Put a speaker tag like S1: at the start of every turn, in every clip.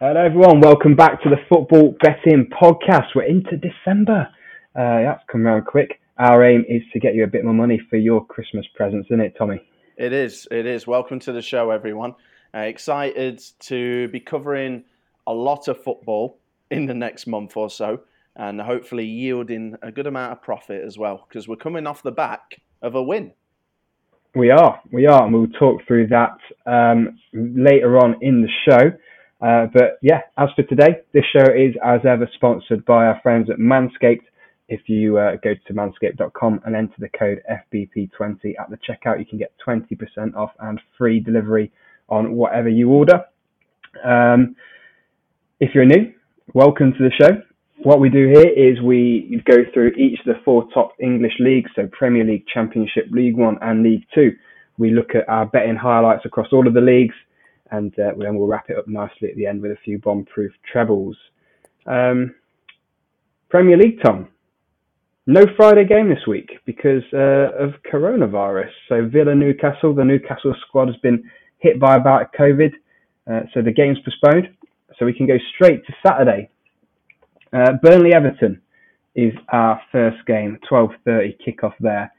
S1: Hello, everyone. Welcome back to the Football Betting Podcast. We're into December. Uh, that's come around quick. Our aim is to get you a bit more money for your Christmas presents, isn't it, Tommy?
S2: It is. It is. Welcome to the show, everyone. Uh, excited to be covering a lot of football in the next month or so and hopefully yielding a good amount of profit as well because we're coming off the back of a win.
S1: We are. We are. And we'll talk through that um, later on in the show. Uh, but yeah, as for today, this show is as ever sponsored by our friends at Manscaped. If you uh, go to manscaped.com and enter the code FBP20 at the checkout, you can get 20% off and free delivery on whatever you order. Um, if you're new, welcome to the show. What we do here is we go through each of the four top English leagues, so Premier League, Championship, League One, and League Two. We look at our betting highlights across all of the leagues, and uh, then we'll wrap it up nicely at the end with a few bomb-proof trebles. Um, Premier League, Tom. No Friday game this week because uh, of coronavirus. So Villa Newcastle, the Newcastle squad has been hit by about COVID, uh, so the game's postponed. So we can go straight to Saturday. Uh, Burnley Everton is our first game, 12:30 kickoff there.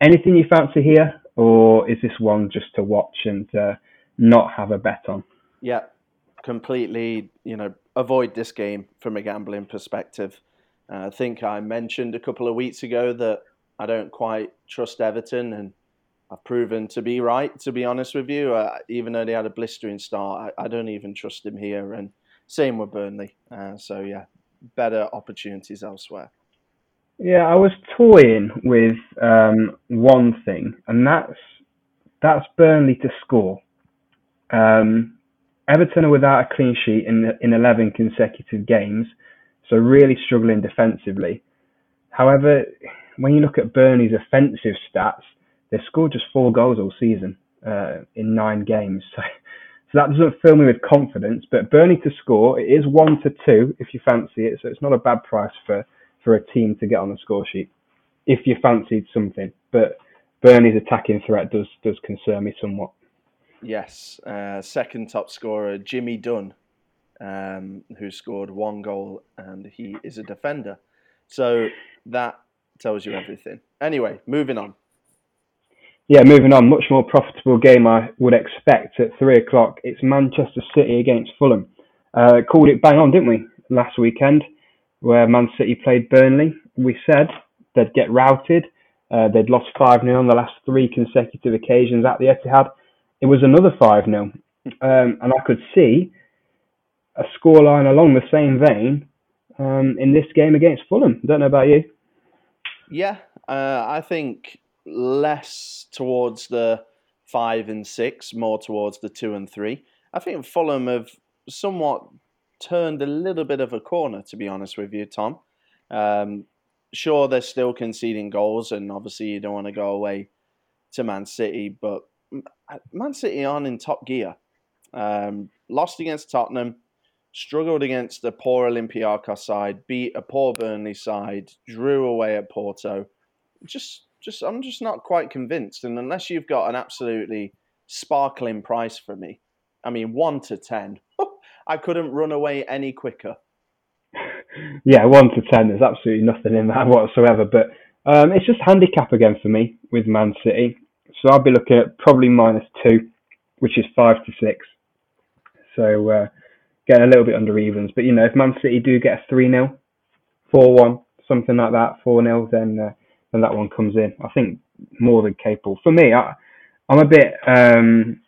S1: Anything you fancy here, or is this one just to watch and uh, not have a bet on?
S2: Yeah, completely. You know, avoid this game from a gambling perspective. Uh, I think I mentioned a couple of weeks ago that I don't quite trust Everton, and I've proven to be right. To be honest with you, uh, even though they had a blistering start, I, I, don't even trust him here. And same with Burnley. Uh, so yeah, better opportunities elsewhere.
S1: Yeah, I was toying with um, one thing, and that's that's Burnley to score. Um, Everton are without a clean sheet in in 11 consecutive games, so really struggling defensively. However, when you look at Burnley's offensive stats, they've scored just four goals all season uh, in nine games. So, so that doesn't fill me with confidence. But Burnley to score, it is one to two if you fancy it. So it's not a bad price for, for a team to get on the score sheet if you fancied something. But Burnley's attacking threat does does concern me somewhat.
S2: Yes, uh, second top scorer Jimmy Dunne, um, who scored one goal, and he is a defender. So that tells you everything. Anyway, moving on.
S1: Yeah, moving on. Much more profitable game I would expect at three o'clock. It's Manchester City against Fulham. Uh, called it bang on, didn't we, last weekend, where Man City played Burnley. We said they'd get routed. Uh, they'd lost 5 0 on the last three consecutive occasions at the Etihad. It was another 5 0. Um, and I could see a scoreline along the same vein um, in this game against Fulham. Don't know about you.
S2: Yeah, uh, I think less towards the five and six, more towards the two and three. I think Fulham have somewhat turned a little bit of a corner, to be honest with you, Tom. Um, sure, they're still conceding goals, and obviously you don't want to go away to Man City, but Man City aren't in top gear. Um, lost against Tottenham, struggled against a poor Olympiacos side, beat a poor Burnley side, drew away at Porto. Just, just, I'm just not quite convinced. And unless you've got an absolutely sparkling price for me, I mean, one to ten, I couldn't run away any quicker.
S1: Yeah, one to ten. There's absolutely nothing in that whatsoever. But um, it's just handicap again for me with Man City. So I'll be looking at probably minus two, which is five to six. So uh, getting a little bit under evens. But you know, if Man City do get a three 0 four one, something like that, four 0 then uh, then that one comes in. I think more than capable. For me, I, I'm a bit um,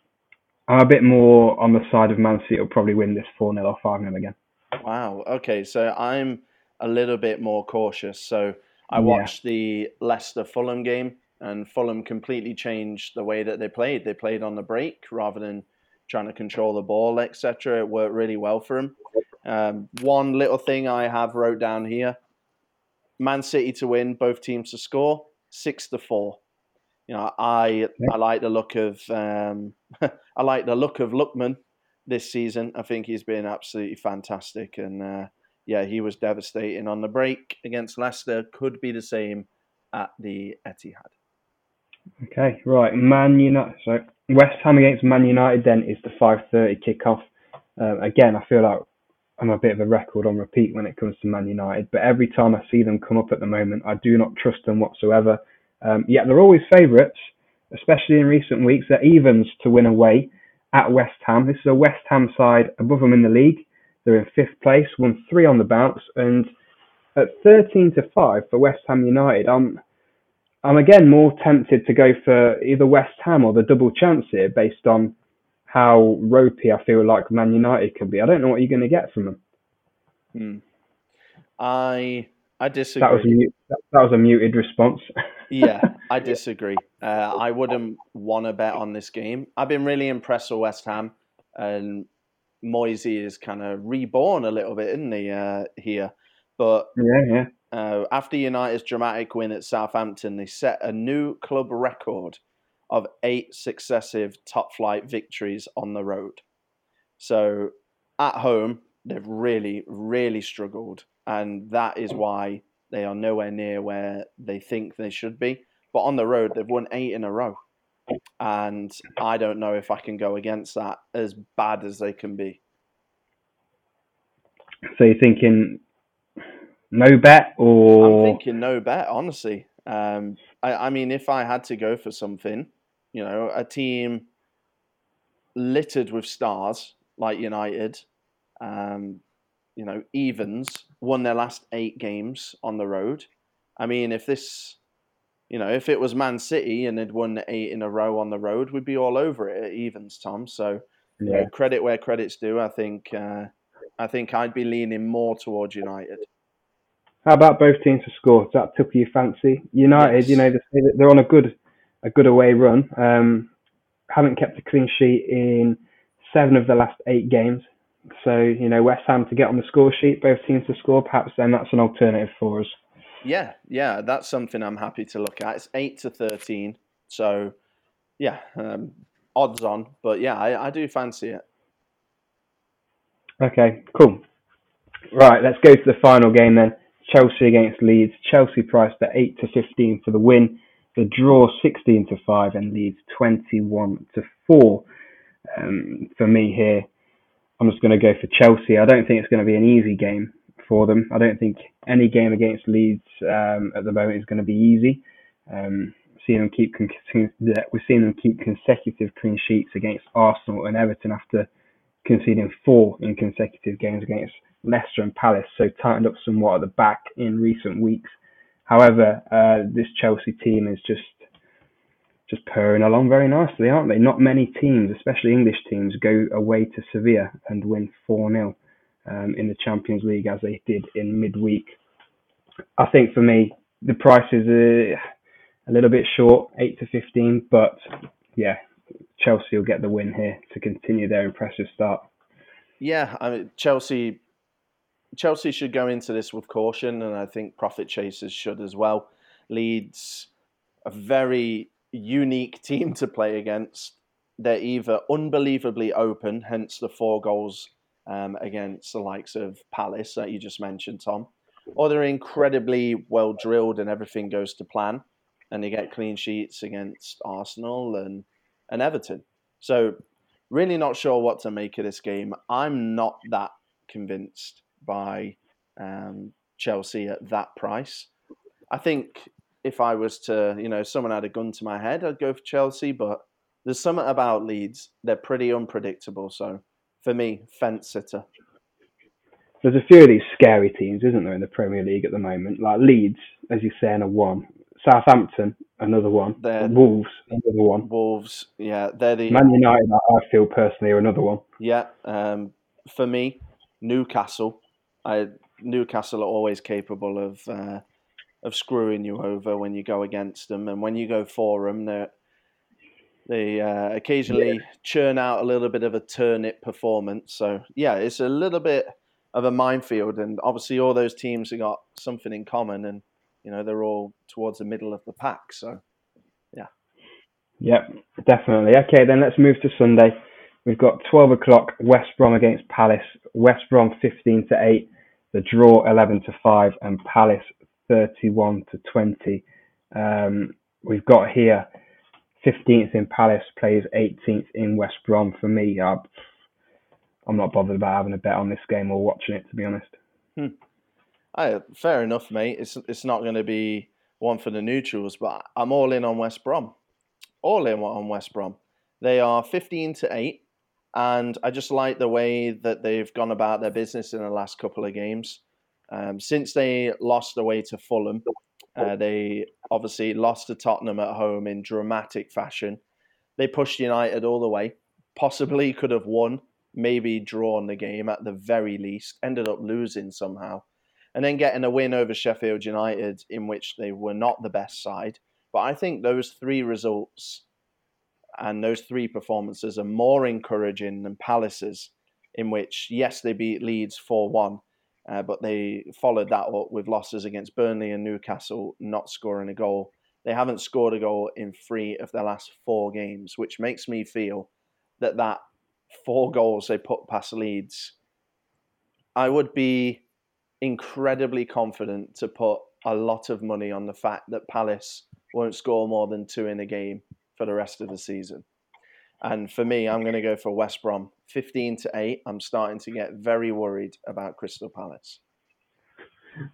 S1: I'm a bit more on the side of Man City will probably win this 4 0 or 5 0 again.
S2: Wow. Okay. So I'm a little bit more cautious. So I watched yeah. the Leicester Fulham game, and Fulham completely changed the way that they played. They played on the break rather than trying to control the ball, etc. It worked really well for him. Um, one little thing I have wrote down here: Man City to win, both teams to score, six to four. You know, I I like the look of um, I like the look of Lookman this season. I think he's been absolutely fantastic, and uh, yeah, he was devastating on the break against Leicester. Could be the same at the Etihad.
S1: Okay, right. Man United. So West Ham against Man United then is the 5:30 kickoff. Um, again, I feel like I'm a bit of a record on repeat when it comes to Man United, but every time I see them come up at the moment, I do not trust them whatsoever. Um, yet they're always favourites, especially in recent weeks. They're evens to win away at West Ham. This is a West Ham side above them in the league. They're in fifth place, won three on the bounce, and at 13 to 5 for West Ham United, I'm I'm again more tempted to go for either West Ham or the double chance here based on how ropey I feel like Man United can be. I don't know what you're going to get from them.
S2: Hmm. I I disagree.
S1: That was a, that was a muted response.
S2: yeah, I disagree. Uh, I wouldn't want to bet on this game. I've been really impressed with West Ham, and Moyesy is kind of reborn a little bit, isn't he? Uh, here, but
S1: yeah, yeah.
S2: Uh, after United's dramatic win at Southampton, they set a new club record of eight successive top flight victories on the road. So at home, they've really, really struggled. And that is why they are nowhere near where they think they should be. But on the road, they've won eight in a row. And I don't know if I can go against that as bad as they can be.
S1: So you're thinking no bet or?
S2: I'm thinking no bet, honestly. Um, I, I mean, if I had to go for something, you know, a team littered with stars like United, um, you know, evens won their last eight games on the road. I mean, if this, you know, if it was Man City and they'd won eight in a row on the road, we'd be all over it at evens, Tom. So, yeah. you know, credit where credit's due. I think, uh, I think I'd be leaning more towards United.
S1: How about both teams to score? Does that tickle your fancy? United, yes. you know, they're on a good a good away run. Um, haven't kept a clean sheet in seven of the last eight games. So, you know, West Ham to get on the score sheet, both teams to score, perhaps then that's an alternative for us.
S2: Yeah, yeah, that's something I'm happy to look at. It's 8 to 13. So, yeah, um, odds on. But yeah, I, I do fancy it.
S1: Okay, cool. Right, let's go to the final game then. Chelsea against Leeds. Chelsea priced at 8 to 15 for the win. The draw 16 to 5 and Leeds 21 to 4. Um, for me here, I'm just going to go for Chelsea. I don't think it's going to be an easy game for them. I don't think any game against Leeds um, at the moment is going to be easy. Um, seeing them keep we're seeing them keep consecutive clean sheets against Arsenal and Everton after conceding four in consecutive games against Leicester and Palace. So tightened up somewhat at the back in recent weeks. However, uh, this Chelsea team is just just purring along very nicely, aren't they? Not many teams, especially English teams, go away to Sevilla and win 4 0 um, in the Champions League as they did in midweek. I think for me, the price is a, a little bit short, 8 to 15, but yeah, Chelsea will get the win here to continue their impressive start.
S2: Yeah, I mean, Chelsea Chelsea should go into this with caution, and I think profit chasers should as well. Leeds, a very unique team to play against. They're either unbelievably open, hence the four goals um, against the likes of Palace that you just mentioned, Tom, or they're incredibly well drilled and everything goes to plan, and they get clean sheets against Arsenal and and Everton. So, really not sure what to make of this game. I'm not that convinced by um, Chelsea at that price. I think if I was to, you know, someone had a gun to my head, I'd go for Chelsea. But there's something about Leeds; they're pretty unpredictable. So for me, fence sitter.
S1: There's a few of these scary teams, isn't there, in the Premier League at the moment? Like Leeds, as you say, in a one. Southampton, another one. They're, Wolves, another one.
S2: Wolves, yeah, they're the
S1: Man United. I feel personally are another one.
S2: Yeah, um, for me, Newcastle I, Newcastle are always capable of uh, of screwing you over when you go against them, and when you go for them, they they uh, occasionally yeah. churn out a little bit of a turnip performance. So yeah, it's a little bit of a minefield, and obviously all those teams have got something in common, and you know they're all towards the middle of the pack. So yeah.
S1: Yep, definitely. Okay, then let's move to Sunday. We've got 12 o'clock West Brom against Palace. West Brom 15 to 8 the draw 11 to 5 and Palace 31 to 20. Um, we've got here 15th in Palace plays 18th in West Brom. For me, I, I'm not bothered about having a bet on this game or watching it, to be honest.
S2: Hmm. I, fair enough, mate. It's it's not going to be one for the neutrals, but I'm all in on West Brom. All in on West Brom. They are 15 to 8, and I just like the way that they've gone about their business in the last couple of games. Um, since they lost away to Fulham, uh, they obviously lost to Tottenham at home in dramatic fashion. They pushed United all the way, possibly could have won, maybe drawn the game at the very least, ended up losing somehow and then getting a win over Sheffield United, in which they were not the best side. But I think those three results and those three performances are more encouraging than Palace's, in which, yes, they beat Leeds 4 1, uh, but they followed that up with losses against Burnley and Newcastle, not scoring a goal. They haven't scored a goal in three of their last four games, which makes me feel that that four goals they put past Leeds, I would be incredibly confident to put a lot of money on the fact that Palace won't score more than two in a game for the rest of the season. And for me, I'm going to go for West Brom, 15 to 8. I'm starting to get very worried about Crystal Palace.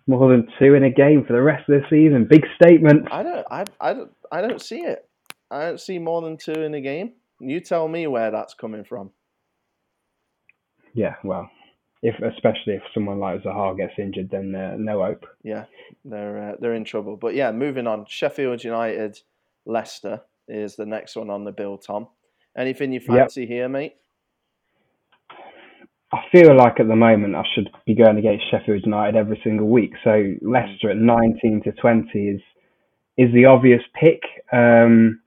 S1: More than two in a game for the rest of the season. Big statement.
S2: I don't I, I don't I don't see it. I don't see more than two in a game. You tell me where that's coming from.
S1: Yeah, well, if especially if someone like Zaha gets injured, then uh, no hope.
S2: Yeah, they're uh, they're in trouble. But yeah, moving on. Sheffield United, Leicester is the next one on the bill. Tom, anything you fancy yep. here, mate?
S1: I feel like at the moment I should be going against Sheffield United every single week. So Leicester at 19 to 20 is is the obvious pick. Um,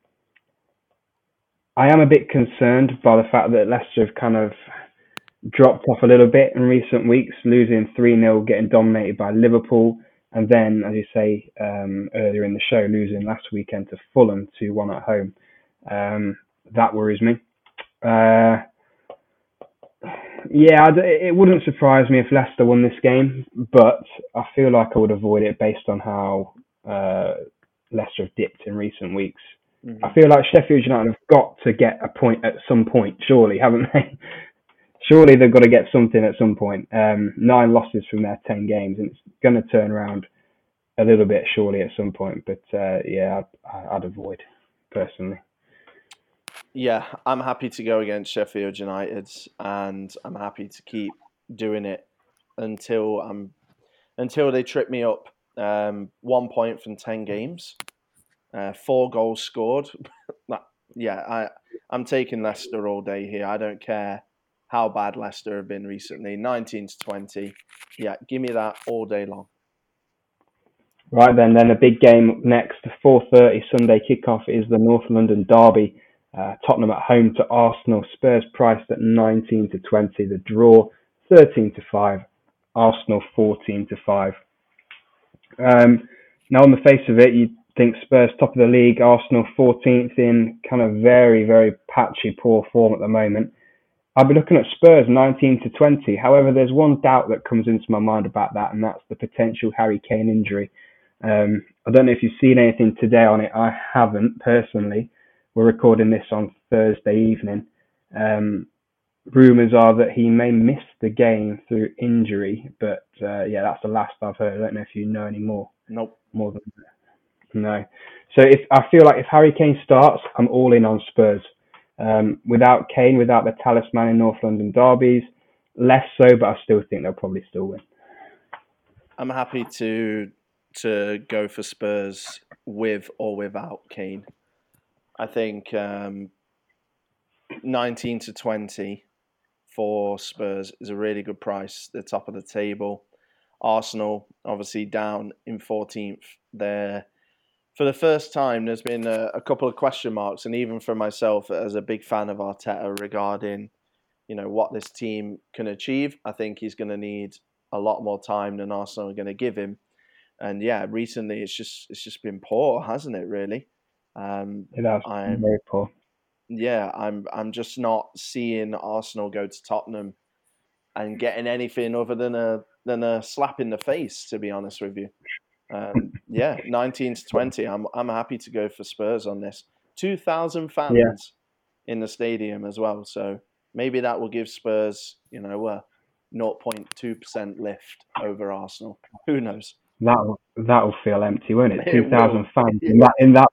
S1: I am a bit concerned by the fact that Leicester have kind of dropped off a little bit in recent weeks, losing 3 0, getting dominated by Liverpool, and then, as you say um, earlier in the show, losing last weekend to Fulham 2 1 at home. Um, that worries me. Uh, yeah, it wouldn't surprise me if Leicester won this game, but I feel like I would avoid it based on how uh, Leicester have dipped in recent weeks. Mm-hmm. I feel like Sheffield United have got to get a point at some point, surely, haven't they? Surely they've got to get something at some point. Um, nine losses from their ten games, and it's going to turn around a little bit surely at some point. But uh, yeah, I'd, I'd, avoid personally.
S2: Yeah, I'm happy to go against Sheffield United, and I'm happy to keep doing it until I'm until they trip me up. Um, one point from ten games, uh, four goals scored. yeah, I I'm taking Leicester all day here. I don't care how bad Leicester have been recently. 19 to 20. Yeah, give me that all day long.
S1: Right then, then a big game next. 4:30 Sunday kickoff is the North London derby. Uh, Tottenham at home to Arsenal. Spurs priced at 19 to 20. The draw 13 to 5. Arsenal 14 to 5. Um, now, on the face of it, you think Spurs top of the league, Arsenal 14th in kind of very, very patchy, poor form at the moment. I'll be looking at Spurs 19 to 20. However, there's one doubt that comes into my mind about that, and that's the potential Harry Kane injury. Um, I don't know if you've seen anything today on it. I haven't personally. We're recording this on Thursday evening. Um, rumours are that he may miss the game through injury, but uh, yeah, that's the last I've heard. I don't know if you know any more.
S2: Nope.
S1: More than that. No. So if I feel like if Harry Kane starts, I'm all in on Spurs. Um, without Kane, without the talisman in North London derbies, less so, but I still think they'll probably still win.
S2: I'm happy to to go for Spurs with or without Kane. I think um, 19 to 20 for Spurs is a really good price. The top of the table. Arsenal obviously down in 14th. They're for the first time, there's been a, a, couple of question marks, and even for myself as a big fan of Arteta regarding, you know, what this team can achieve. I think he's going to need a lot more time than Arsenal are going to give him. And yeah, recently it's just it's just been poor, hasn't it? Really,
S1: um, it has I'm, very poor.
S2: Yeah, I'm I'm just not seeing Arsenal go to Tottenham and getting anything other than a than a slap in the face. To be honest with you. Um, yeah, 19 to 20. I'm I'm happy to go for Spurs on this. 2,000 fans yeah. in the stadium as well. So maybe that will give Spurs, you know, a 0.2% lift over Arsenal. Who knows?
S1: That that'll feel empty, won't it? it Two thousand fans in that in that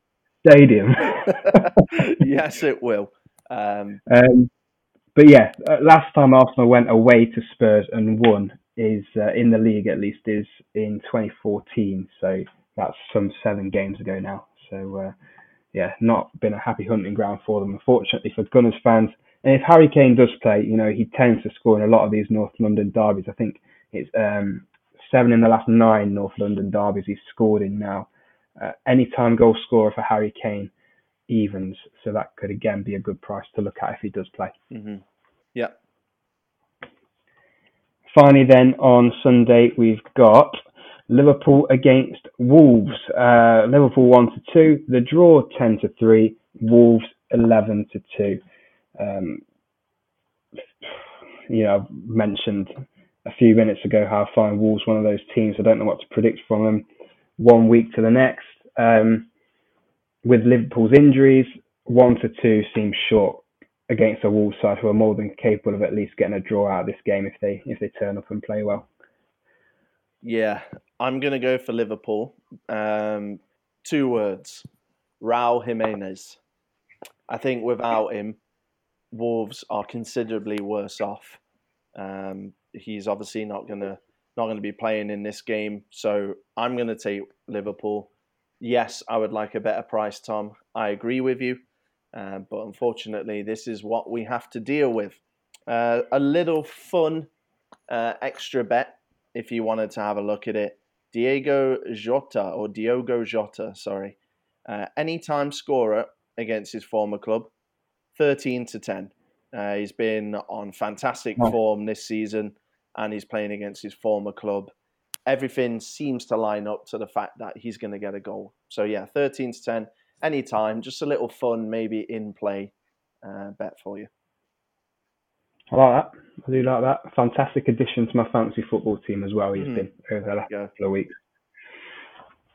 S1: stadium.
S2: yes, it will. Um,
S1: um, but yeah, uh, last time Arsenal went away to Spurs and won is uh, in the league at least is in 2014. So that's some seven games ago now. So uh, yeah, not been a happy hunting ground for them, unfortunately for Gunners fans. And if Harry Kane does play, you know he tends to score in a lot of these North London derbies. I think it's um, seven in the last nine North London derbies he's scored in now. Uh, anytime goal scorer for Harry Kane evens, so that could again be a good price to look at if he does play.
S2: Mm-hmm. Yeah.
S1: Finally, then on Sunday we've got Liverpool against Wolves. Uh, Liverpool one to two, the draw ten to three, Wolves eleven to two. Um, you know, I've mentioned a few minutes ago how I find Wolves one of those teams I don't know what to predict from them one week to the next. Um, with Liverpool's injuries, one to two seems short against a Wolves side who are more than capable of at least getting a draw out of this game if they if they turn up and play well.
S2: Yeah, I'm gonna go for Liverpool. Um, two words: Raul Jimenez. I think without him, Wolves are considerably worse off. Um, he's obviously not gonna not going to be playing in this game. So I'm going to take Liverpool. Yes, I would like a better price, Tom. I agree with you. Uh, but unfortunately, this is what we have to deal with. Uh, a little fun uh, extra bet if you wanted to have a look at it. Diego Jota, or Diogo Jota, sorry. Uh, anytime scorer against his former club, 13 to 10. Uh, he's been on fantastic form this season and he's playing against his former club. Everything seems to line up to the fact that he's going to get a goal. So yeah, 13 to 10, anytime, just a little fun, maybe in play uh, bet for you.
S1: I like that. I do like that. Fantastic addition to my fantasy football team as well. He's mm. been over the last couple of weeks.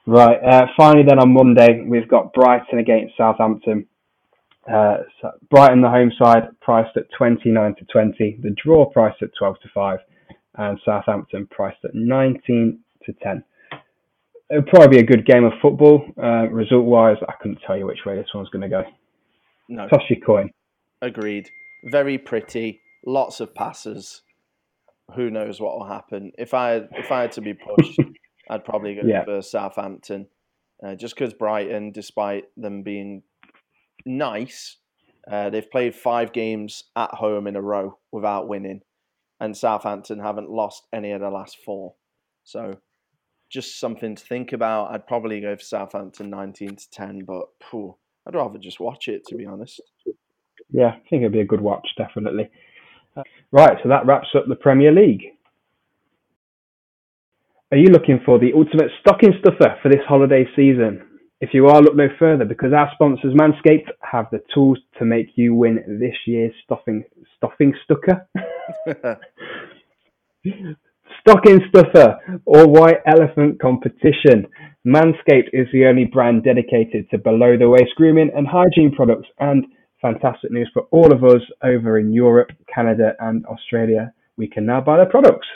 S1: Right. Uh, finally, then on Monday, we've got Brighton against Southampton. Uh, so Brighton, the home side, priced at 29 to 20. The draw priced at 12 to 5 and Southampton priced at 19 to 10. It'll probably be a good game of football. Uh, result wise, I couldn't tell you which way this one's going to go.
S2: No.
S1: Toss your coin.
S2: Agreed. Very pretty. Lots of passes. Who knows what will happen? If I if I had to be pushed, I'd probably go yeah. for Southampton, uh, just because Brighton, despite them being nice, uh, they've played five games at home in a row without winning and Southampton haven't lost any of the last four. So just something to think about. I'd probably go for Southampton 19 to 10, but phew, I'd rather just watch it, to be honest.
S1: Yeah, I think it'd be a good watch, definitely. Uh, right, so that wraps up the Premier League. Are you looking for the ultimate stocking stuffer for this holiday season? If you are, look no further because our sponsors Manscaped have the tools to make you win this year's stuffing stuffing stucker. Stocking stuffer or white elephant competition. Manscaped is the only brand dedicated to below the waist grooming and hygiene products and fantastic news for all of us over in Europe, Canada and Australia. We can now buy their products.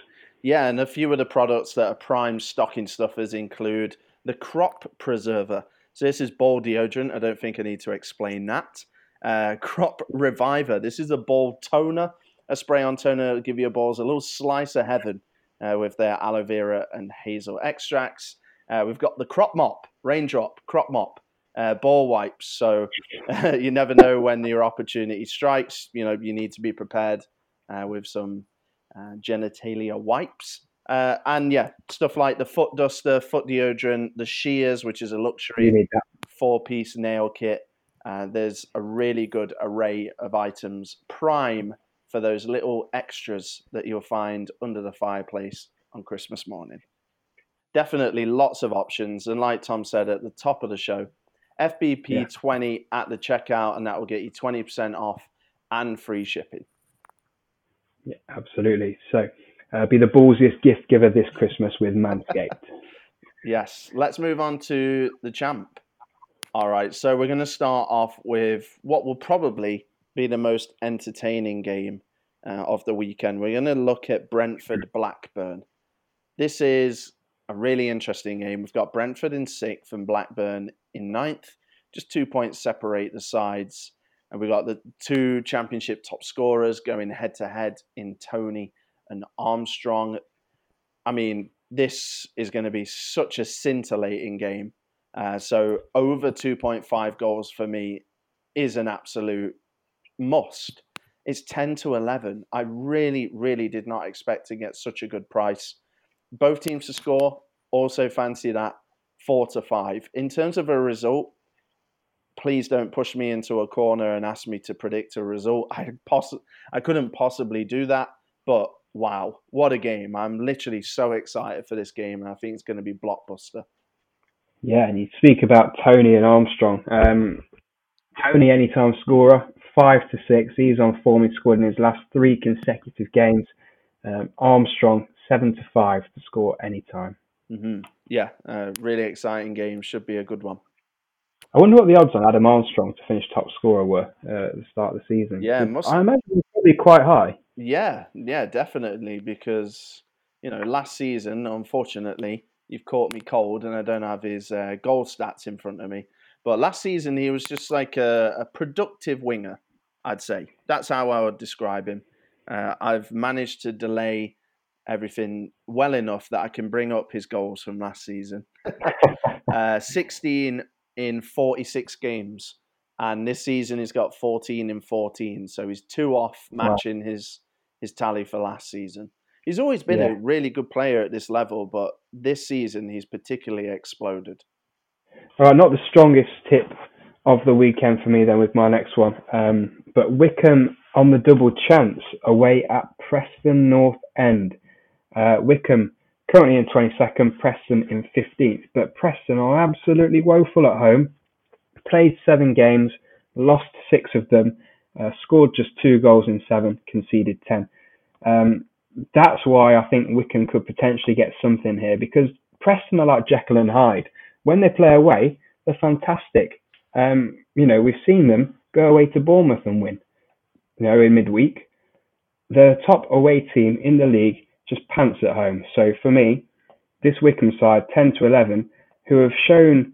S2: Yeah, and a few of the products that are prime stocking stuffers include the crop preserver. So this is ball deodorant. I don't think I need to explain that. Uh, crop reviver. This is a ball toner. A spray on toner will give your balls a little slice of heaven uh, with their aloe vera and hazel extracts. Uh, we've got the crop mop, raindrop, crop mop, uh, ball wipes. So you never know when your opportunity strikes. You know you need to be prepared uh, with some uh, genitalia wipes. Uh, and yeah, stuff like the foot duster, foot deodorant, the shears, which is a luxury four piece nail kit. Uh, there's a really good array of items, prime for those little extras that you'll find under the fireplace on Christmas morning. Definitely lots of options. And like Tom said at the top of the show, FBP20 yeah. at the checkout, and that will get you 20% off and free shipping.
S1: Yeah, absolutely. So, uh, be the ballsiest gift giver this Christmas with Manscaped.
S2: yes. Let's move on to the champ. All right. So we're going to start off with what will probably be the most entertaining game uh, of the weekend. We're going to look at Brentford Blackburn. This is a really interesting game. We've got Brentford in sixth and Blackburn in ninth. Just two points separate the sides. And we've got the two championship top scorers going head to head in Toney and Armstrong. I mean, this is going to be such a scintillating game. Uh, so over 2.5 goals for me is an absolute must. It's 10 to 11. I really, really did not expect to get such a good price. Both teams to score, also fancy that four to five. In terms of a result, please don't push me into a corner and ask me to predict a result. I poss- I couldn't possibly do that, but wow, what a game. I'm literally so excited for this game and I think it's going to be blockbuster.
S1: Yeah, and you speak about Toney and Armstrong. Um, Toney, anytime scorer, five to six. He's on form. He scored in his last three consecutive games. Um, Armstrong, seven to five to score anytime.
S2: Mm-hmm. Yeah, uh, really exciting game. Should be a good one.
S1: I wonder what the odds on Adam Armstrong to finish top scorer were uh, at the start of the season.
S2: Yeah, must...
S1: I imagine it's probably quite high.
S2: Yeah, yeah, definitely. Because you know, last season, unfortunately, you've caught me cold, and I don't have his uh, goal stats in front of me. But last season, he was just like a, a productive winger. I'd say that's how I would describe him. Uh, I've managed to delay everything well enough that I can bring up his goals from last season. uh, 16 in 46 games. And this season he's got 14 in 14. So he's two off matching wow. his his tally for last season. He's always been yeah. a really good player at this level, but this season he's particularly exploded.
S1: All right, not the strongest tip of the weekend for me then with my next one. Um, but Wycombe on the double chance away at Preston North End. Uh, Wycombe currently in 22nd, Preston in 15th. But Preston are absolutely woeful at home. Played seven games, lost six of them, uh, scored just two goals in seven, conceded 10. Um, that's why I think Wycombe could potentially get something here because Preston are like Jekyll and Hyde. When they play away, they're fantastic. Um, you know, we've seen them go away to Bournemouth and win. You know, in midweek, the top away team in the league just pants at home. So for me, this Wycombe side, 10 to 11, who have shown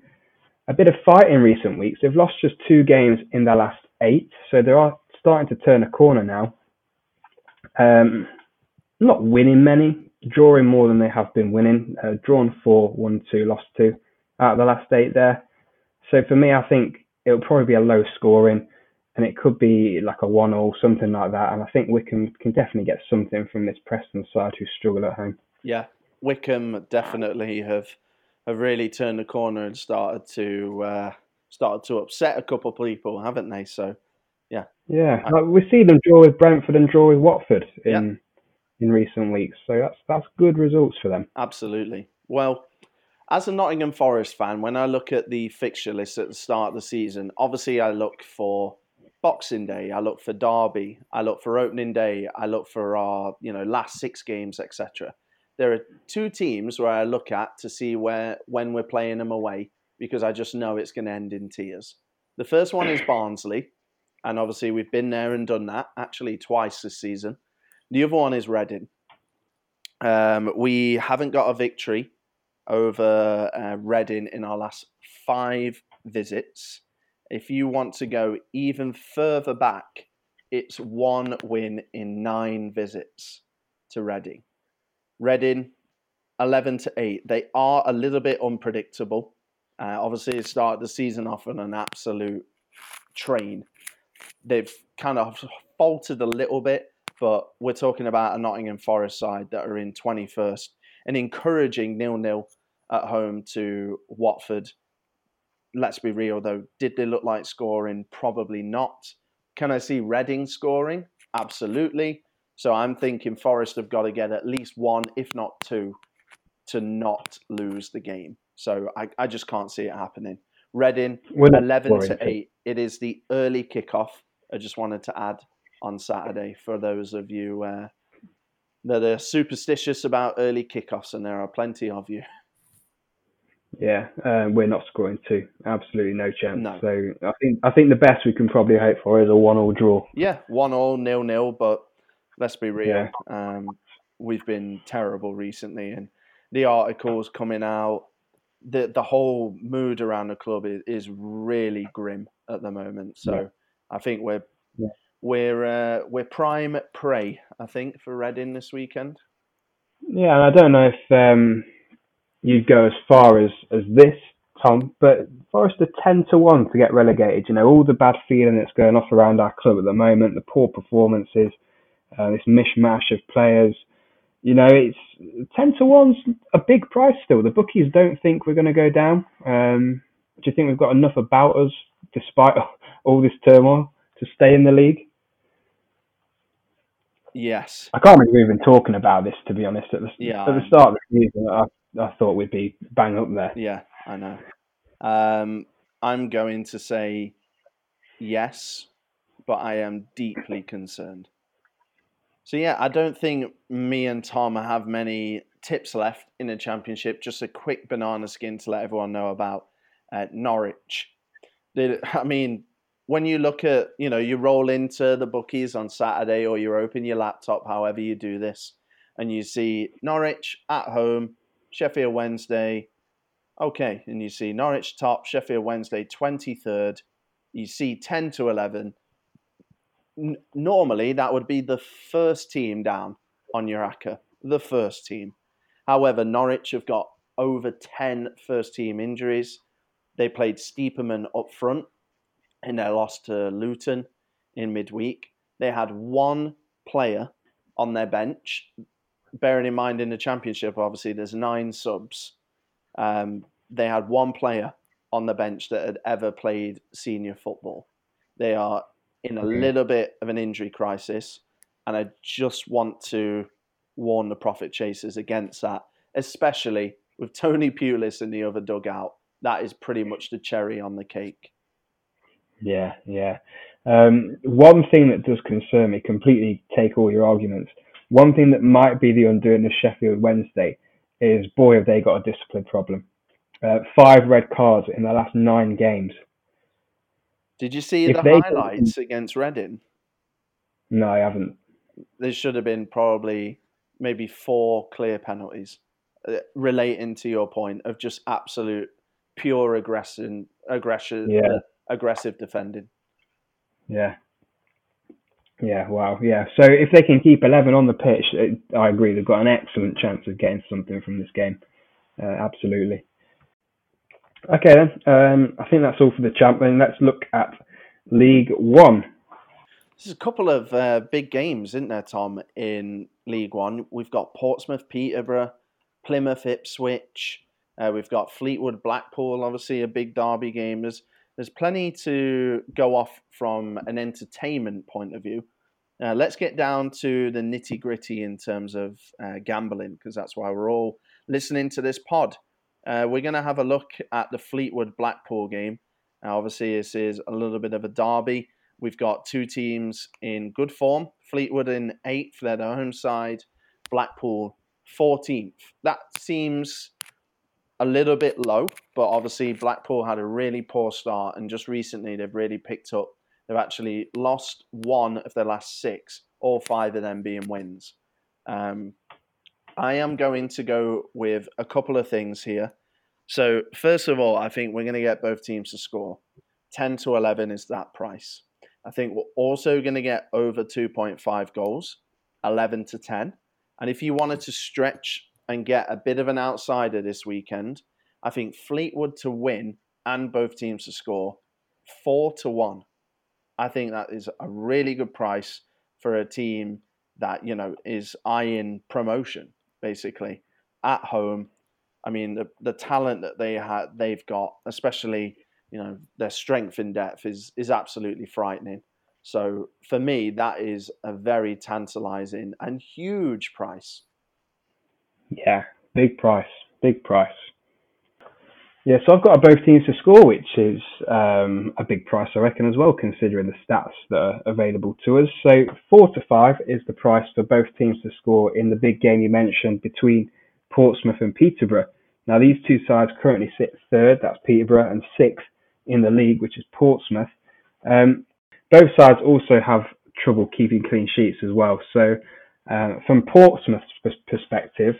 S1: a bit of fight in recent weeks, they've lost just two games in their last eight, so they are starting to turn a corner now. Um, not winning many, drawing more than they have been winning. Uh, drawn four, won two, lost two out of the last eight there. So for me, I think it'll probably be a low scoring and it could be like a one or something like that. And I think Wycombe can definitely get something from this Preston side who struggle at home.
S2: Yeah, Wycombe definitely have have really turned the corner and started to uh, started to upset a couple of people, haven't they? So, yeah,
S1: yeah, like we see them draw with Brentford and draw with Watford in yeah. in recent weeks. So that's that's good results for them.
S2: Absolutely. Well, as a Nottingham Forest fan, when I look at the fixture list at the start of the season, obviously I look for Boxing Day, I look for Derby, I look for Opening Day, I look for our you know last six games, etc. There are two teams where I look at to see where when we're playing them away because I just know it's going to end in tears. The first one is Barnsley, and obviously we've been there and done that actually twice this season. The other one is Reading. Um, we haven't got a victory over uh, Reading in our last five visits. If you want to go even further back, it's one win in nine visits to Reading. Reading, 11 to 8. They are a little bit unpredictable. Uh, obviously, they started the season off on an absolute train. They've kind of faltered a little bit, but we're talking about a Nottingham Forest side that are in 21st and encouraging nil nil at home to Watford let's be real though, did they look like scoring? Probably not. Can I see Reading scoring? Absolutely. So I'm thinking Forest have got to get at least one, if not two, to not lose the game. So I, I just can't see it happening. Reading, 11 to 8. It is the early kickoff. I just wanted to add on Saturday for those of you uh, that are superstitious about early kickoffs, and there are plenty of you.
S1: Yeah, uh, we're not scoring two. Absolutely no chance. No. So I think I think the best we can probably hope for is a one-all draw.
S2: Yeah, one-all, nil-nil. But Let's be real. Yeah. Um, we've been terrible recently, and the articles coming out, the the whole mood around the club is, is really grim at the moment. So yeah. I think we're yeah. we're uh, we're prime prey. I think for Reading this weekend.
S1: Yeah, and I don't know if um, you'd go as far as as this, Tom, but Forest are ten to one to get relegated. You know all the bad feeling that's going off around our club at the moment, the poor performances, uh, this mishmash of players you know, it's ten to one's a big price still. The bookies don't think we're going to go down. Um, do you think we've got enough about us, despite all this turmoil, to stay in the league?
S2: Yes.
S1: I can't remember even talking about this, to be honest. At the, yeah, at the start of the season, I, I thought we'd be bang up there.
S2: Yeah, I know. Um, I'm going to say yes, but I am deeply concerned. So yeah, I don't think me and Tom have many tips left in the championship. Just a quick banana skin to let everyone know about uh, Norwich. I mean, when you look at, you know, you roll into the bookies on Saturday or you open your laptop, however you do this, and you see Norwich at home, Sheffield Wednesday. Okay, and you see Norwich top, Sheffield Wednesday 23rd. You see 10 to 11 n- normally that would be the first team down on your ACCA, the first team. However, Norwich have got over 10 first team injuries. They played Stiepermann up front and they lost to Luton in midweek. They had one player on their bench. Bearing in mind in the championship, obviously, there's nine subs. Um, they had one player on the bench that had ever played senior football. They are in a little bit of an injury crisis, and I just want to warn the profit chasers against that, especially with Tony Pulis in the other dugout. That is pretty much the cherry on the cake.
S1: Yeah, yeah. Um, one thing that does concern me, completely take all your arguments. One thing that might be the undoing of Sheffield Wednesday is, boy, have they got a discipline problem. Uh, five red cards in the last nine games.
S2: Did you see if the highlights can... against Reading?
S1: No, I haven't.
S2: There should have been probably maybe four clear penalties uh, relating to your point of just absolute pure aggression, aggression, yeah. Uh, aggressive defending.
S1: Yeah. Yeah, wow, yeah. So if they can keep 11 on the pitch, it, I agree, they've got an excellent chance of getting something from this game. Uh, absolutely. Okay, then. Um, I think that's all for the champion. Let's look at League One.
S2: There's a couple of uh, big games, isn't there, Tom, in League One? We've got Portsmouth, Peterborough, Plymouth, Ipswich. Uh, we've got Fleetwood, Blackpool, obviously a big derby game. There's, there's plenty to go off from an entertainment point of view. Uh, let's get down to the nitty gritty in terms of uh, gambling, because that's why we're all listening to this pod. Uh, we're going to have a look at the Fleetwood Blackpool game. Now, obviously, this is a little bit of a derby. We've got two teams in good form. Fleetwood in eighth, they're their home side. Blackpool 14th. That seems a little bit low, but obviously Blackpool had a really poor start, and just recently they've really picked up. They've actually lost one of their last six, all five of them being wins. Um, I am going to go with a couple of things here. So, first of all, I think we're going to get both teams to score. 10 to 11 is that price. I think we're also going to get over 2.5 goals, 11 to 10. And if you wanted to stretch and get a bit of an outsider this weekend, I think Fleetwood to win and both teams to score, 4 to 1. I think that is a really good price for a team that, you know, is eyeing promotion basically at home. I mean, the the talent that they had, they've got, especially you know their strength in depth is is absolutely frightening. So for me, that is a very tantalizing and huge price.
S1: Yeah, big price, big price. Yeah, so I've got both teams to score, which is um, a big price, I reckon, as well, considering the stats that are available to us. So four to five is the price for both teams to score in the big game you mentioned between Portsmouth and Peterborough. Now, these two sides currently sit third, that's Peterborough, and sixth in the league, which is Portsmouth. Um, both sides also have trouble keeping clean sheets as well. So, uh, from Portsmouth's perspective,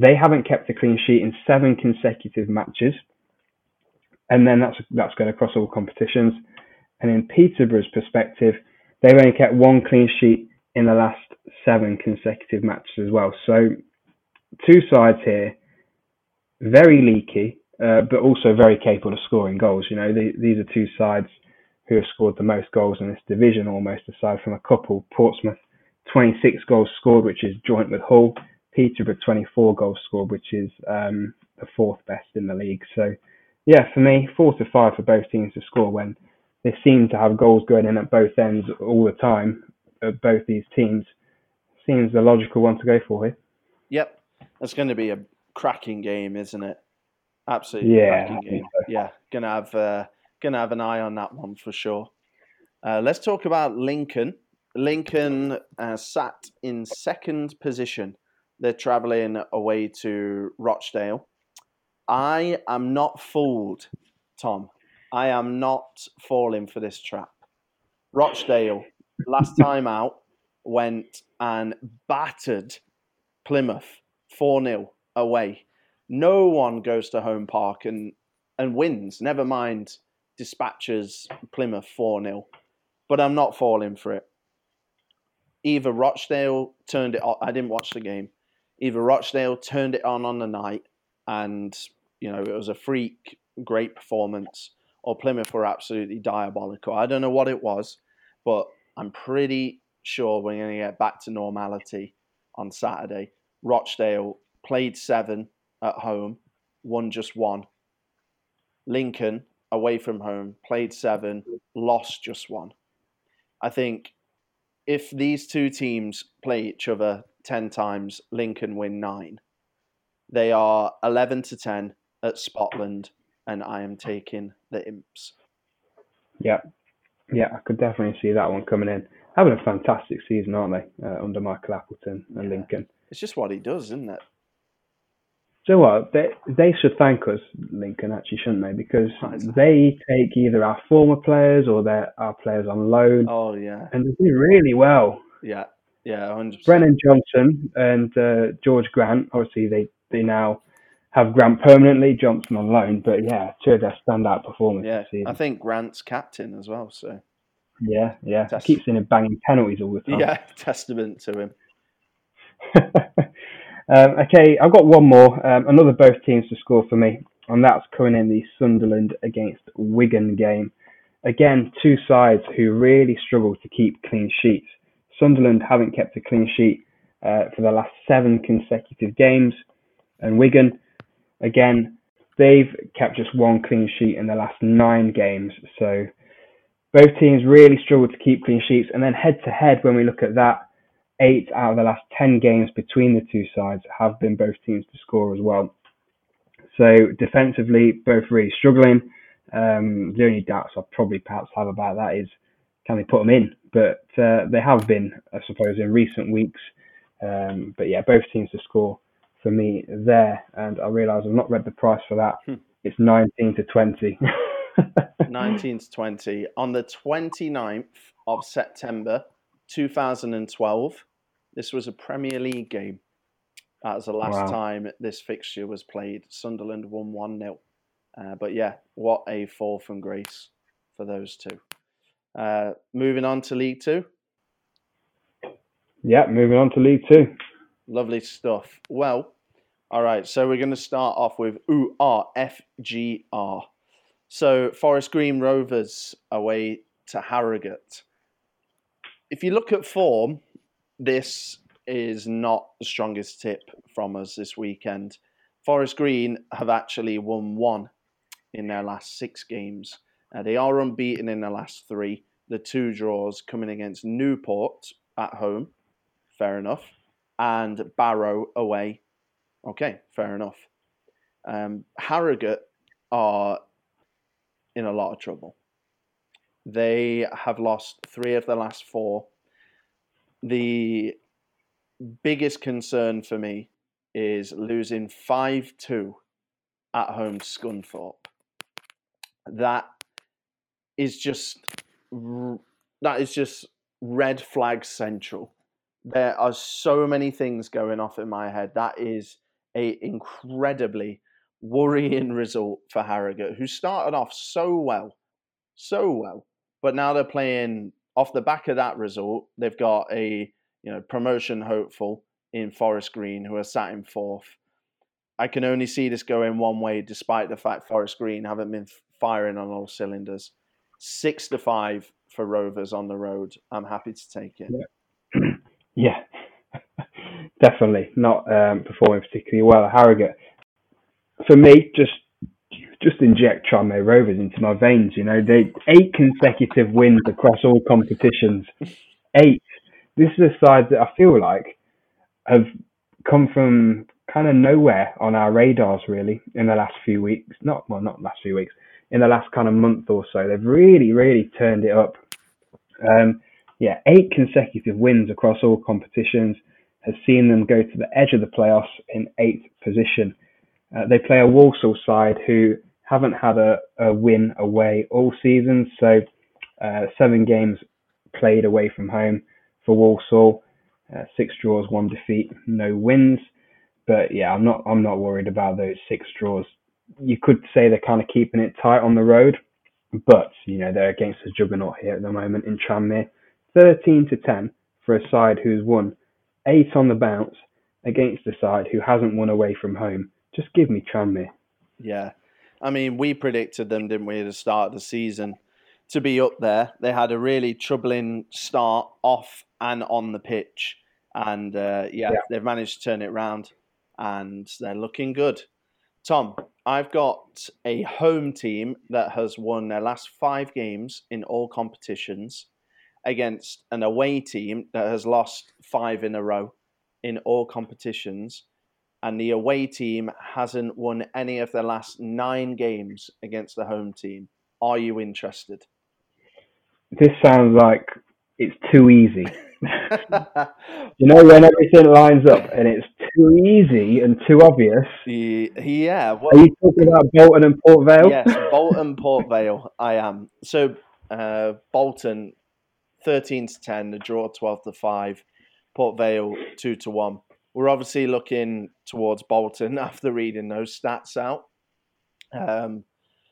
S1: they haven't kept a clean sheet in seven consecutive matches, and then that's that's going across all competitions. And in Peterborough's perspective, they've only kept one clean sheet in the last seven consecutive matches as well. So, two sides here, very leaky, uh, but also very capable of scoring goals. You know, the, these are two sides who have scored the most goals in this division, almost aside from a couple. Portsmouth, 26 goals scored, which is joint with Hull. Peterborough, 24 goals scored, which is um, the fourth best in the league. So, yeah, for me, four to five for both teams to score when they seem to have goals going in at both ends all the time. At both these teams seems the logical one to go for here.
S2: Yep, that's going to be a cracking game, isn't it? Absolutely
S1: yeah,
S2: cracking game. So. Yeah, gonna have uh, gonna have an eye on that one for sure. Uh, let's talk about Lincoln. Lincoln uh, sat in second position. They're travelling away to Rochdale. I am not fooled, Tom. I am not falling for this trap. Rochdale, last time out, went and battered Plymouth 4 0 away. No one goes to home park and, and wins, never mind dispatches Plymouth 4 0. But I'm not falling for it. Either Rochdale turned it on, I didn't watch the game. Either Rochdale turned it on on the night and, you know, it was a freak, great performance, or Plymouth were absolutely diabolical. I don't know what it was, but I'm pretty sure we're going to get back to normality on Saturday. Rochdale played seven at home, won just one. Lincoln away from home played seven, lost just one. I think if these two teams play each other 10 times, Lincoln win nine. They are 11 to 10 at Spotland, and I am taking the Imps.
S1: Yeah, yeah, I could definitely see that one coming in. Having a fantastic season, aren't they, uh, under Michael Appleton and yeah. Lincoln?
S2: It's just what he does, isn't it?
S1: So what? They they should thank us, Lincoln, actually, shouldn't they? Because they take either our former players or their our players on loan.
S2: Oh yeah,
S1: and they do really well.
S2: Yeah, yeah, hundred
S1: Brennan Johnson and uh, George Grant. Obviously, they they now have Grant permanently, Johnson on loan. But yeah, two of their standout performances.
S2: Yeah, I think Grant's captain as well. So
S1: yeah, yeah, Test- keeps in him banging penalties all the time.
S2: Yeah, testament to him.
S1: Um, okay, I've got one more. Um, another both teams to score for me, and that's coming in the Sunderland against Wigan game. Again, two sides who really struggle to keep clean sheets. Sunderland haven't kept a clean sheet uh, for the last seven consecutive games, and Wigan, again, they've kept just one clean sheet in the last nine games. So both teams really struggle to keep clean sheets. And then head to head, when we look at that, eight out of the last 10 games between the two sides have been both teams to score as well. So defensively, both really struggling. Um, the only doubts I probably perhaps have about that is can they put them in? But uh, they have been, I suppose, in recent weeks. Um, but yeah, both teams to score for me there. And I realise I've not read the price for that. Hmm. It's 19 to 20.
S2: 19 to 20. On the 29th of September 2012, this was a Premier League game. That was the last wow. time this fixture was played. Sunderland won 1 0. Uh, but yeah, what a fall from grace for those two. Uh, moving on to League Two.
S1: Yeah, moving on to League Two.
S2: Lovely stuff. Well, all right, so we're going to start off with URFGR. So Forest Green Rovers away to Harrogate. If you look at form, this is not the strongest tip from us this weekend. Forest Green have actually won one in their last six games. Uh, they are unbeaten in the last three. The two draws coming against Newport at home, fair enough, and Barrow away. Okay, fair enough. Um, Harrogate are in a lot of trouble. They have lost three of the last four the biggest concern for me is losing 5 2 at home to Scunthorpe. That is just that is just red flag central. There are so many things going off in my head. That is a incredibly worrying result for Harrogate, who started off so well, so well, but now they're playing off the back of that result. They've got a you know promotion hopeful in Forest Green who are sat in fourth. I can only see this going one way, despite the fact Forest Green haven't been firing on all cylinders. Six to five for Rovers on the road. I'm happy to take it.
S1: Yeah, yeah. definitely not um, performing particularly well. at Harrogate, for me, just just inject Tranmere Rovers into my veins. You know, they eight consecutive wins across all competitions. Eight. This is a side that I feel like have come from kind of nowhere on our radars really in the last few weeks. Not well, not last few weeks. In the last kind of month or so, they've really, really turned it up. Um, yeah, eight consecutive wins across all competitions has seen them go to the edge of the playoffs in eighth position. Uh, they play a Walsall side who haven't had a, a win away all season, so uh, seven games played away from home for Walsall, uh, six draws, one defeat, no wins. But yeah, I'm not I'm not worried about those six draws. You could say they're kind of keeping it tight on the road, but you know they're against a juggernaut here at the moment in Tranmere. 13 to 10 for a side who's won eight on the bounce against a side who hasn't won away from home. Just give me Tranmere.
S2: Yeah. I mean, we predicted them, didn't we, at the start of the season to be up there. They had a really troubling start off and on the pitch. And uh, yeah, yeah, they've managed to turn it round, and they're looking good. Tom, I've got a home team that has won their last five games in all competitions against an away team that has lost five in a row in all competitions. And the away team hasn't won any of their last nine games against the home team. Are you interested?
S1: This sounds like it's too easy. you know, when everything lines up and it's too easy and too obvious.
S2: Yeah.
S1: Well, Are you talking about Bolton and Port Vale?
S2: Yes, Bolton, Port Vale. I am. So, uh, Bolton 13 to 10, the draw 12 to 5, Port Vale 2 to 1. We're obviously looking towards Bolton after reading those stats out. Um,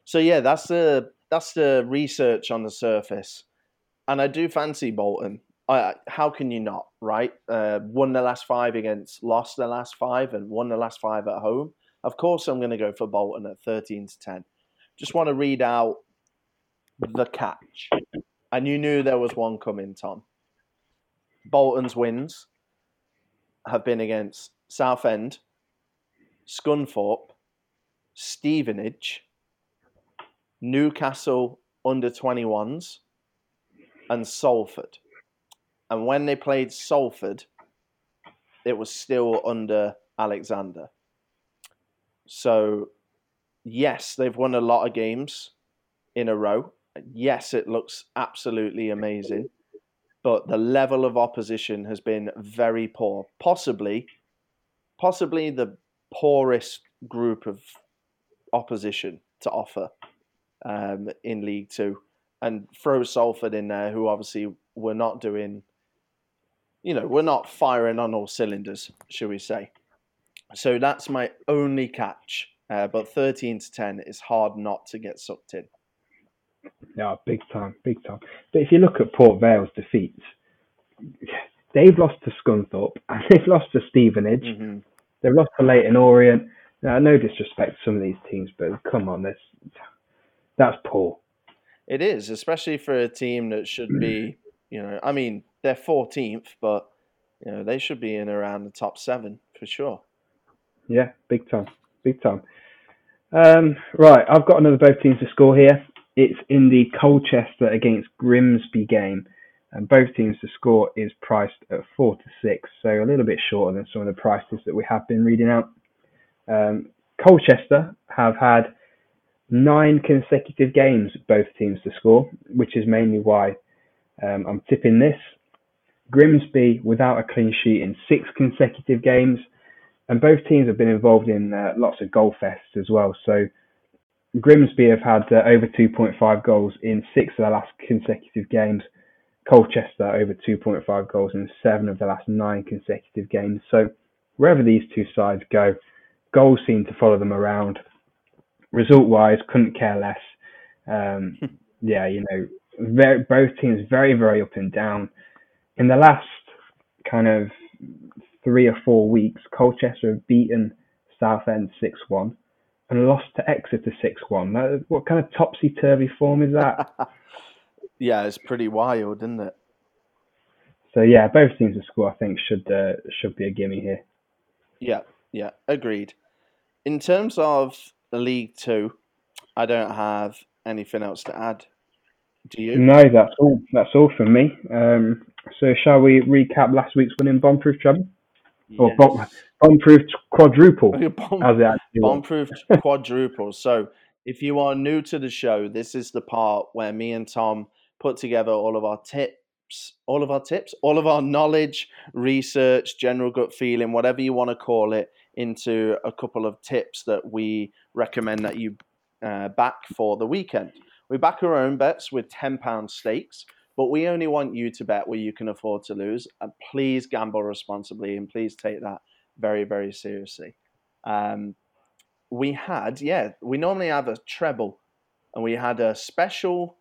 S2: so yeah, that's the that's the research on the surface, and I do fancy Bolton. I, how can you not, right? Uh, won the last five against, lost the last five, and won the last five at home. Of course, I'm going to go for Bolton at 13 to 10. Just want to read out the catch and you knew there was one coming, Tom. Bolton's wins have been against Southend, Scunthorpe, Stevenage, Newcastle under 21s, and Salford. And when they played Salford, it was still under Alexander. So, yes, they've won a lot of games in a row yes, it looks absolutely amazing, but the level of opposition has been very poor. Possibly, possibly the poorest group of opposition to offer um, in League Two, and throw Salford in there, who obviously were not doing, you know, we're not firing on all cylinders, shall we say? So that's my only catch. Uh, but 13 to 10 is hard not to get sucked in.
S1: Yeah, big time, big time. But if you look at Port Vale's defeats, they've lost to Scunthorpe and they've lost to Stevenage. Mm-hmm. They've lost to Leyton Orient. Now, no disrespect to some of these teams, but come on, that's that's poor.
S2: It is, especially for a team that should be, you know, I mean, they're 14th, but you know they should be in around the top seven for sure.
S1: Yeah, big time, big time. Um, right, I've got another both teams to score here. It's in the Colchester against Grimsby game, and both teams to score is priced at four to six, so a little bit shorter than some of the prices that we have been reading out. Um, Colchester have had nine consecutive games, both teams to score, which is mainly why um, I'm tipping this. Grimsby without a clean sheet in six consecutive games, and both teams have been involved in uh, lots of goal fests as well. So Grimsby have had uh, over 2.5 goals in six of their last consecutive games. Colchester over 2.5 goals in seven of the last nine consecutive games. So wherever these two sides go, goals seem to follow them around. Result wise, couldn't care less. Um, yeah, you know, very, both teams very, very up and down. In the last kind of three or four weeks, Colchester have beaten Southend 6 1 and lost to Exeter 6 1. What kind of topsy turvy form is that?
S2: yeah, it's pretty wild, isn't it?
S1: So yeah, both teams to score, I think, should uh, should be a gimme here.
S2: Yeah, yeah, agreed. In terms of the League Two, I don't have anything else to add. Do you?
S1: No, that's all. That's all from me. Um, so shall we recap last week's winning bomb-proof treble? Yes. Or bomb, bomb-proof quadruple, bomb, as it
S2: Bomb-proof quadruple. So if you are new to the show, this is the part where me and Tom put together all of our tips, all of our tips, all of our knowledge, research, general gut feeling, whatever you want to call it, into a couple of tips that we recommend that you uh, back for the weekend. We back our own bets with £10 stakes, but we only want you to bet where you can afford to lose. And please gamble responsibly and please take that very, very seriously. Um, we had, yeah, we normally have a treble, and we had a special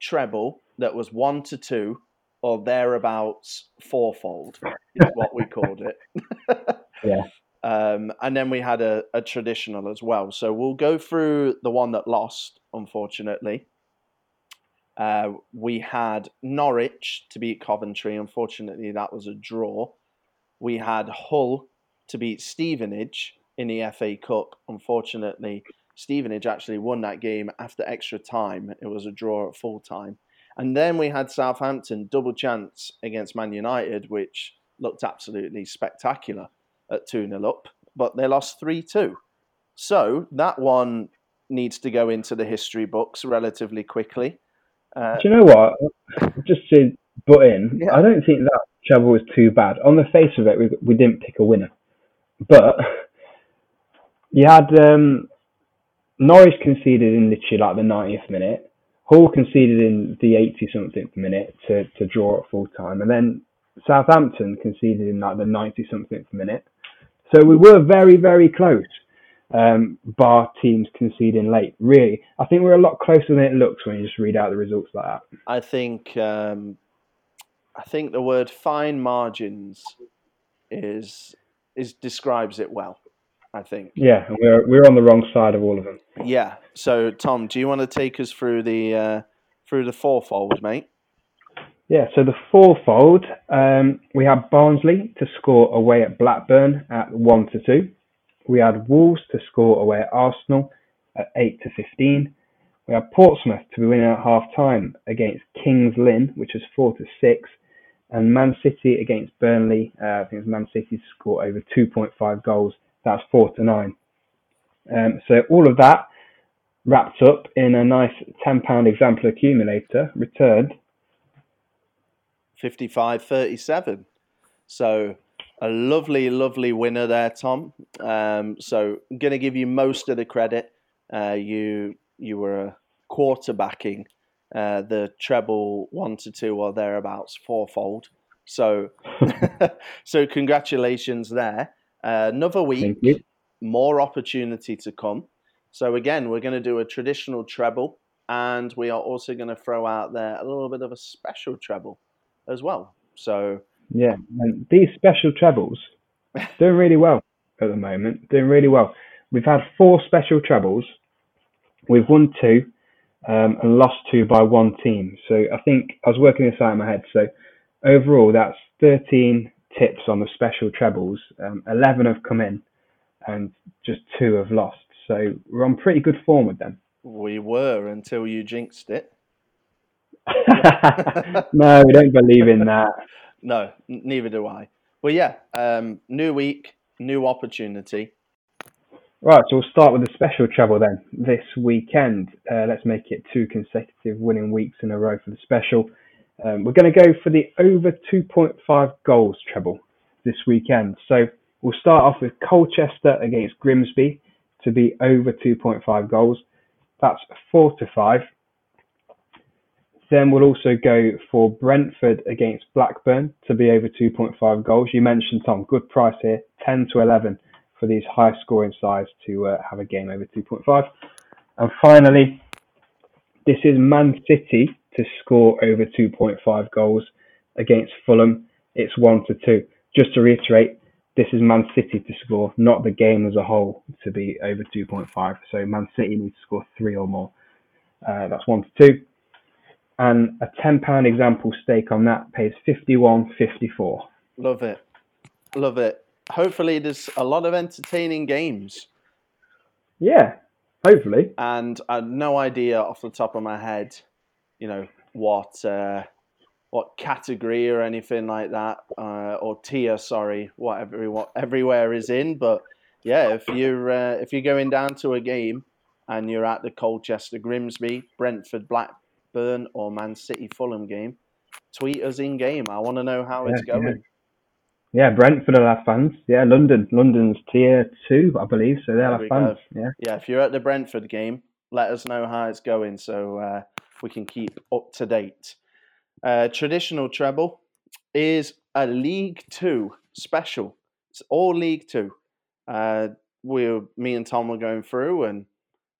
S2: treble that was one to two or thereabouts fourfold, is what we called
S1: it. yeah.
S2: Um, and then we had a, a, traditional as well. So we'll go through the one that lost, unfortunately. Uh, we had Norwich to beat Coventry. Unfortunately, that was a draw. We had Hull to beat Stevenage in the FA Cup. Unfortunately, Stevenage actually won that game after extra time. It was a draw at full time. And then we had Southampton double chance against Man United, which looked absolutely spectacular at 2 0 up, but they lost 3 2. So that one needs to go into the history books relatively quickly.
S1: Uh, Do you know what? Just to butt in, yeah. I don't think that treble was too bad. On the face of it, we, we didn't pick a winner. But you had um, Norwich conceded in literally like the 90th minute. Hull conceded in the 80 something minute to, to draw at full time. And then Southampton conceded in like the 90 something minute. So we were very, very close, um, bar teams conceding late. Really, I think we're a lot closer than it looks when you just read out the results like that.
S2: I think, um, I think the word fine margins is is describes it well. I think.
S1: Yeah, we're we're on the wrong side of all of them.
S2: Yeah. So, Tom, do you want to take us through the uh, through the fourfold, mate?
S1: Yeah, so the fourfold, um, we had Barnsley to score away at Blackburn at 1 to 2. We had Wolves to score away at Arsenal at 8 to 15. We had Portsmouth to be winning at half time against Kings Lynn, which was 4 to 6. And Man City against Burnley, uh, I think it was Man City to score over 2.5 goals. That's 4 to 9. Um, so all of that wrapped up in a nice £10 example accumulator returned
S2: 55 37. So a lovely, lovely winner there, Tom. Um, so I'm going to give you most of the credit. Uh, you you were quarterbacking uh, the treble one to two or thereabouts fourfold. So so congratulations there. Uh, another week, more opportunity to come. So again, we're going to do a traditional treble, and we are also going to throw out there a little bit of a special treble as well. So
S1: yeah, and these special trebles doing really well at the moment. Doing really well. We've had four special trebles. We've won two um, and lost two by one team. So I think I was working this out in my head. So overall, that's 13 tips on the special trebles. Um, 11 have come in and just two have lost. So we're on pretty good form with them.
S2: We were until you jinxed it.
S1: no, we don't believe in that.
S2: No, neither do I. But yeah, um, new week, new opportunity.
S1: Right, so we'll start with the special treble then. This weekend, uh, let's make it two consecutive winning weeks in a row for the special. Um, we're going to go for the over 2.5 goals treble this weekend. So we'll start off with Colchester against Grimsby to be over 2.5 goals. That's 4 to 5. Then we'll also go for Brentford against Blackburn to be over 2.5 goals. You mentioned Tom, good price here, 10 to 11 for these high scoring sides to uh, have a game over 2.5. And finally, this is Man City to score over 2.5 goals against Fulham. It's 1 to 2. Just to reiterate, this is Man City to score, not the game as a whole to be over 2.5. So Man City needs to score three or more. Uh, that's 1 to 2. And a £10 example stake on that pays 51.54.
S2: Love it. Love it. Hopefully, there's a lot of entertaining games.
S1: Yeah, hopefully.
S2: And I had no idea off the top of my head, you know, what uh, what category or anything like that, uh, or tier, sorry, whatever what everywhere is in. But yeah, if you're uh, if you're going down to a game and you're at the Colchester Grimsby, Brentford Blackburn, or Man City Fulham game, tweet us in game. I want to know how it's going.
S1: yeah. Yeah, Brentford will have fans. Yeah, London. London's tier two, I believe, so they'll
S2: There
S1: have
S2: we
S1: fans. Yeah.
S2: yeah, if you're at the Brentford game, let us know how it's going so uh, we can keep up to date. Uh, traditional treble is a League Two special. It's all League Two. Uh, we, me and Tom were going through, and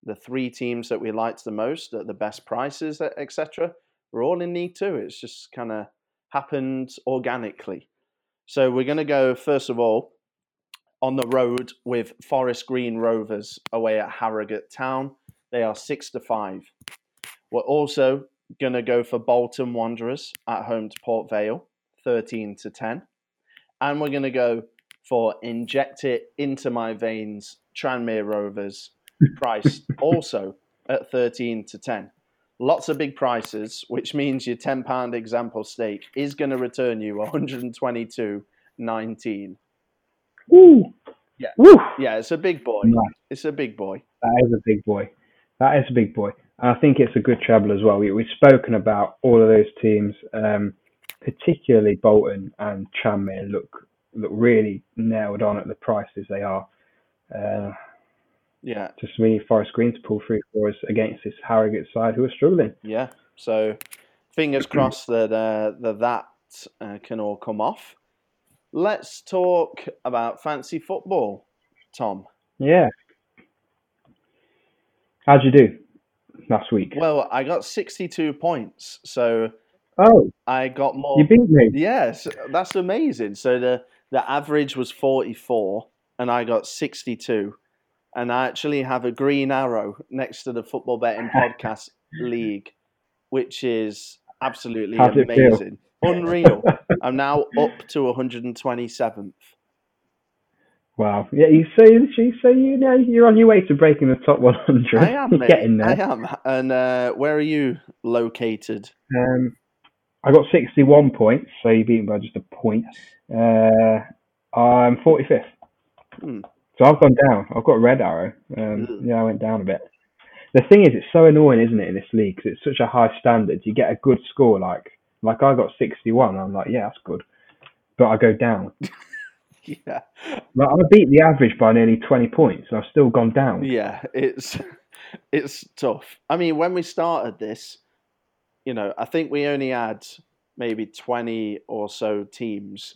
S2: the three teams that we liked the most at the best prices, etc. We're all in League Two. It's just kind of happened organically. So we're going to go first of all on the road with Forest Green Rovers away at Harrogate Town. They are six to five. We're also going to go for Bolton Wanderers at home to Port Vale, thirteen to ten, and we're going to go for Inject It into My Veins Tranmere Rovers, priced also at thirteen to ten. Lots of big prices, which means your ten pound example stake is going to return you one hundred and twenty two nineteen.
S1: Woo!
S2: Yeah.
S1: Woo!
S2: Yeah, it's a big boy.
S1: Nice.
S2: It's a big boy.
S1: That is a big boy. That is a big boy. And I think it's a good treble as well. We, we've spoken about all of those teams, um, particularly Bolton and Tranmere look look really nailed on at the prices they are. Uh,
S2: Yeah,
S1: just need Forest Green to pull through for us against this Harrogate side who are struggling.
S2: yeah. So fingers crossed that uh, that, that uh, can all come off. Let's talk about fancy football, Tom.
S1: Yeah. How'd you do last week?
S2: Well, I got 62 points, so
S1: Oh,
S2: I got more.
S1: you beat me.
S2: Yes, that's amazing. So the the average was 44 and I got 62. And I actually have a green arrow next to the football betting podcast league, which is absolutely amazing. Unreal. I'm now up to 127th.
S1: Wow. Yeah, you say you say you know you're on your way to breaking the top 100.
S2: I am, mate.
S1: getting there.
S2: I am. And uh, where are you located?
S1: Um, I got 61 points, so you beat me by just a point. Uh, I'm 45th.
S2: Hmm.
S1: So I've gone down. I've got a red arrow. Um,
S2: Mm.
S1: yeah, I went down a bit. The thing is, it's so annoying, isn't it, in this league? Because it's such a high standard. You get a good score, like like I got 61. I'm like, yeah, that's good. But I go down.
S2: Yeah.
S1: Like, I beat the average by nearly 20 points. and I've still gone down.
S2: Yeah, it's it's tough. I mean, when we started this, you know, I think we only had maybe twenty or so teams.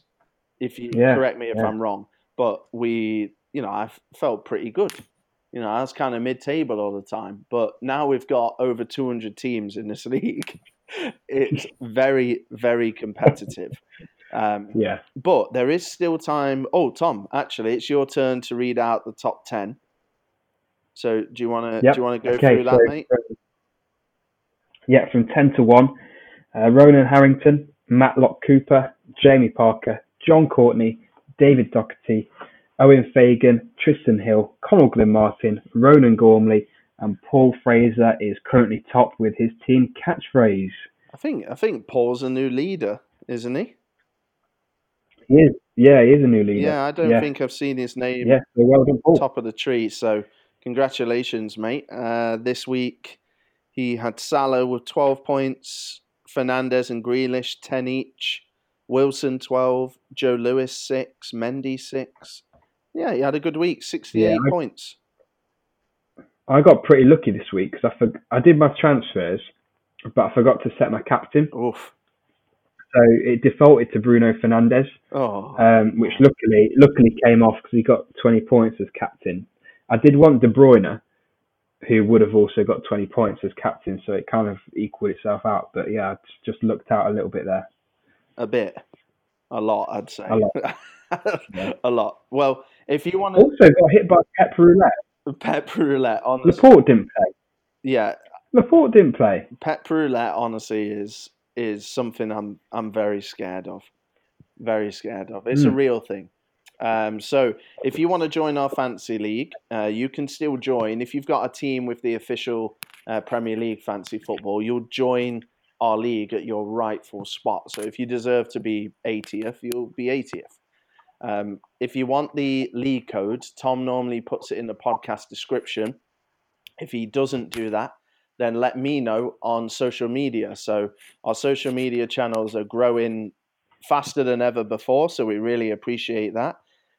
S2: If you
S1: Yeah,
S2: correct me if
S1: yeah.
S2: I'm wrong, but we, you know, I felt pretty good. You know, I was kind of mid-table all the time, but now we've got over 200 teams in this league. it's very, very competitive. Um,
S1: Yeah.
S2: but there is still time. Oh, Tom, actually, it's your turn to read out the top ten. So, do you want to
S1: Yep.
S2: do you want to go
S1: Okay,
S2: through
S1: so
S2: that, mate?
S1: yeah, from 10 to 1, uh, Ronan Harrington, Matlock Cooper, Jamie Parker, John Courtney, David Doherty, Owen Fagan, Tristan Hill, Connell Glyn Martin, Ronan Gormley, and Paul Fraser is currently top with his team catchphrase.
S2: I think I think Paul's a new leader, isn't he?
S1: He is, yeah, he is a new leader.
S2: Yeah, I don't
S1: yeah.
S2: think I've seen his name
S1: Yeah, well done, Paul.
S2: top of the tree. So, congratulations, mate. Uh, this week he had Salah with twelve points, Fernandes and Grealish ten each, Wilson twelve, Joe Lewis six, Mendy six. Yeah, he had a good week, sixty-eight
S1: I-
S2: points.
S1: I got pretty lucky this week because I, forg I did my transfers but I forgot to set my captain.
S2: Oof.
S1: So it defaulted to Bruno Fernandes,
S2: Oh.
S1: um, which luckily luckily came off because he got 20 points as captain. I did want De Bruyne, who would have also got 20 points as captain, so it kind of equaled itself out. But yeah, I just looked out a little bit there.
S2: a bit. A lot, I'd say.
S1: A lot.
S2: a lot. Well, if you want to
S1: Also got hit by Pep Roulette.
S2: pep roulette, honestly,
S1: Laporte didn't play.
S2: yeah,
S1: Laporte didn't play.
S2: pep roulette, honestly, is is something I'm I'm very scared of. Very scared of. It's a
S1: Hmm.
S2: real thing. Um, so if you want to join our fancy league, uh, you can still join. If you've got a team with the official uh, Premier League fancy football, you'll join our league at your rightful spot. So if you deserve to be 80th, you'll be 80th. Um, if you want the league code, Tom normally puts it in the podcast description. If he doesn't do that, then let me know on social media. So our social media channels are growing faster than ever before, so we really appreciate that.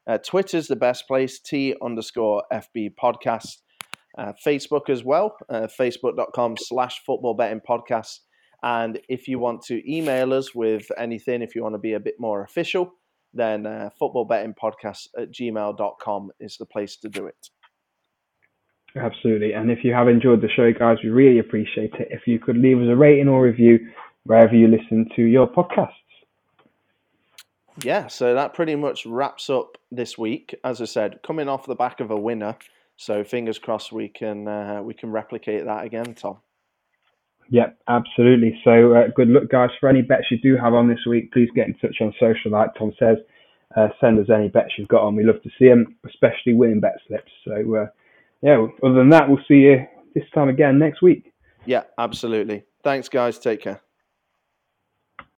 S2: Uh, Twitter's the best place, T underscore FB podcast. Uh, Facebook as well, uh, facebook.com slash football betting podcast. And if you want to email us with anything, if you want to be a bit more official, then uh, football betting podcast at gmail.com is the place to do it.
S1: Absolutely. And if you have enjoyed the show, guys, we really appreciate it. If you could leave us a rating or review wherever you listen to your podcasts.
S2: Yeah, so that pretty much wraps up this week. As I said, coming off the back of a winner, so fingers crossed we can uh, we can replicate that again, Tom.
S1: Yep, absolutely. So uh, good luck, guys. For any bets you do have on this week, please get in touch on social, like Tom says. Uh, send us any bets you've got on. We love to see them, especially winning bet slips. So, uh, yeah, other than that, we'll see you this time again next week.
S2: Yeah, absolutely. Thanks, guys. Take care.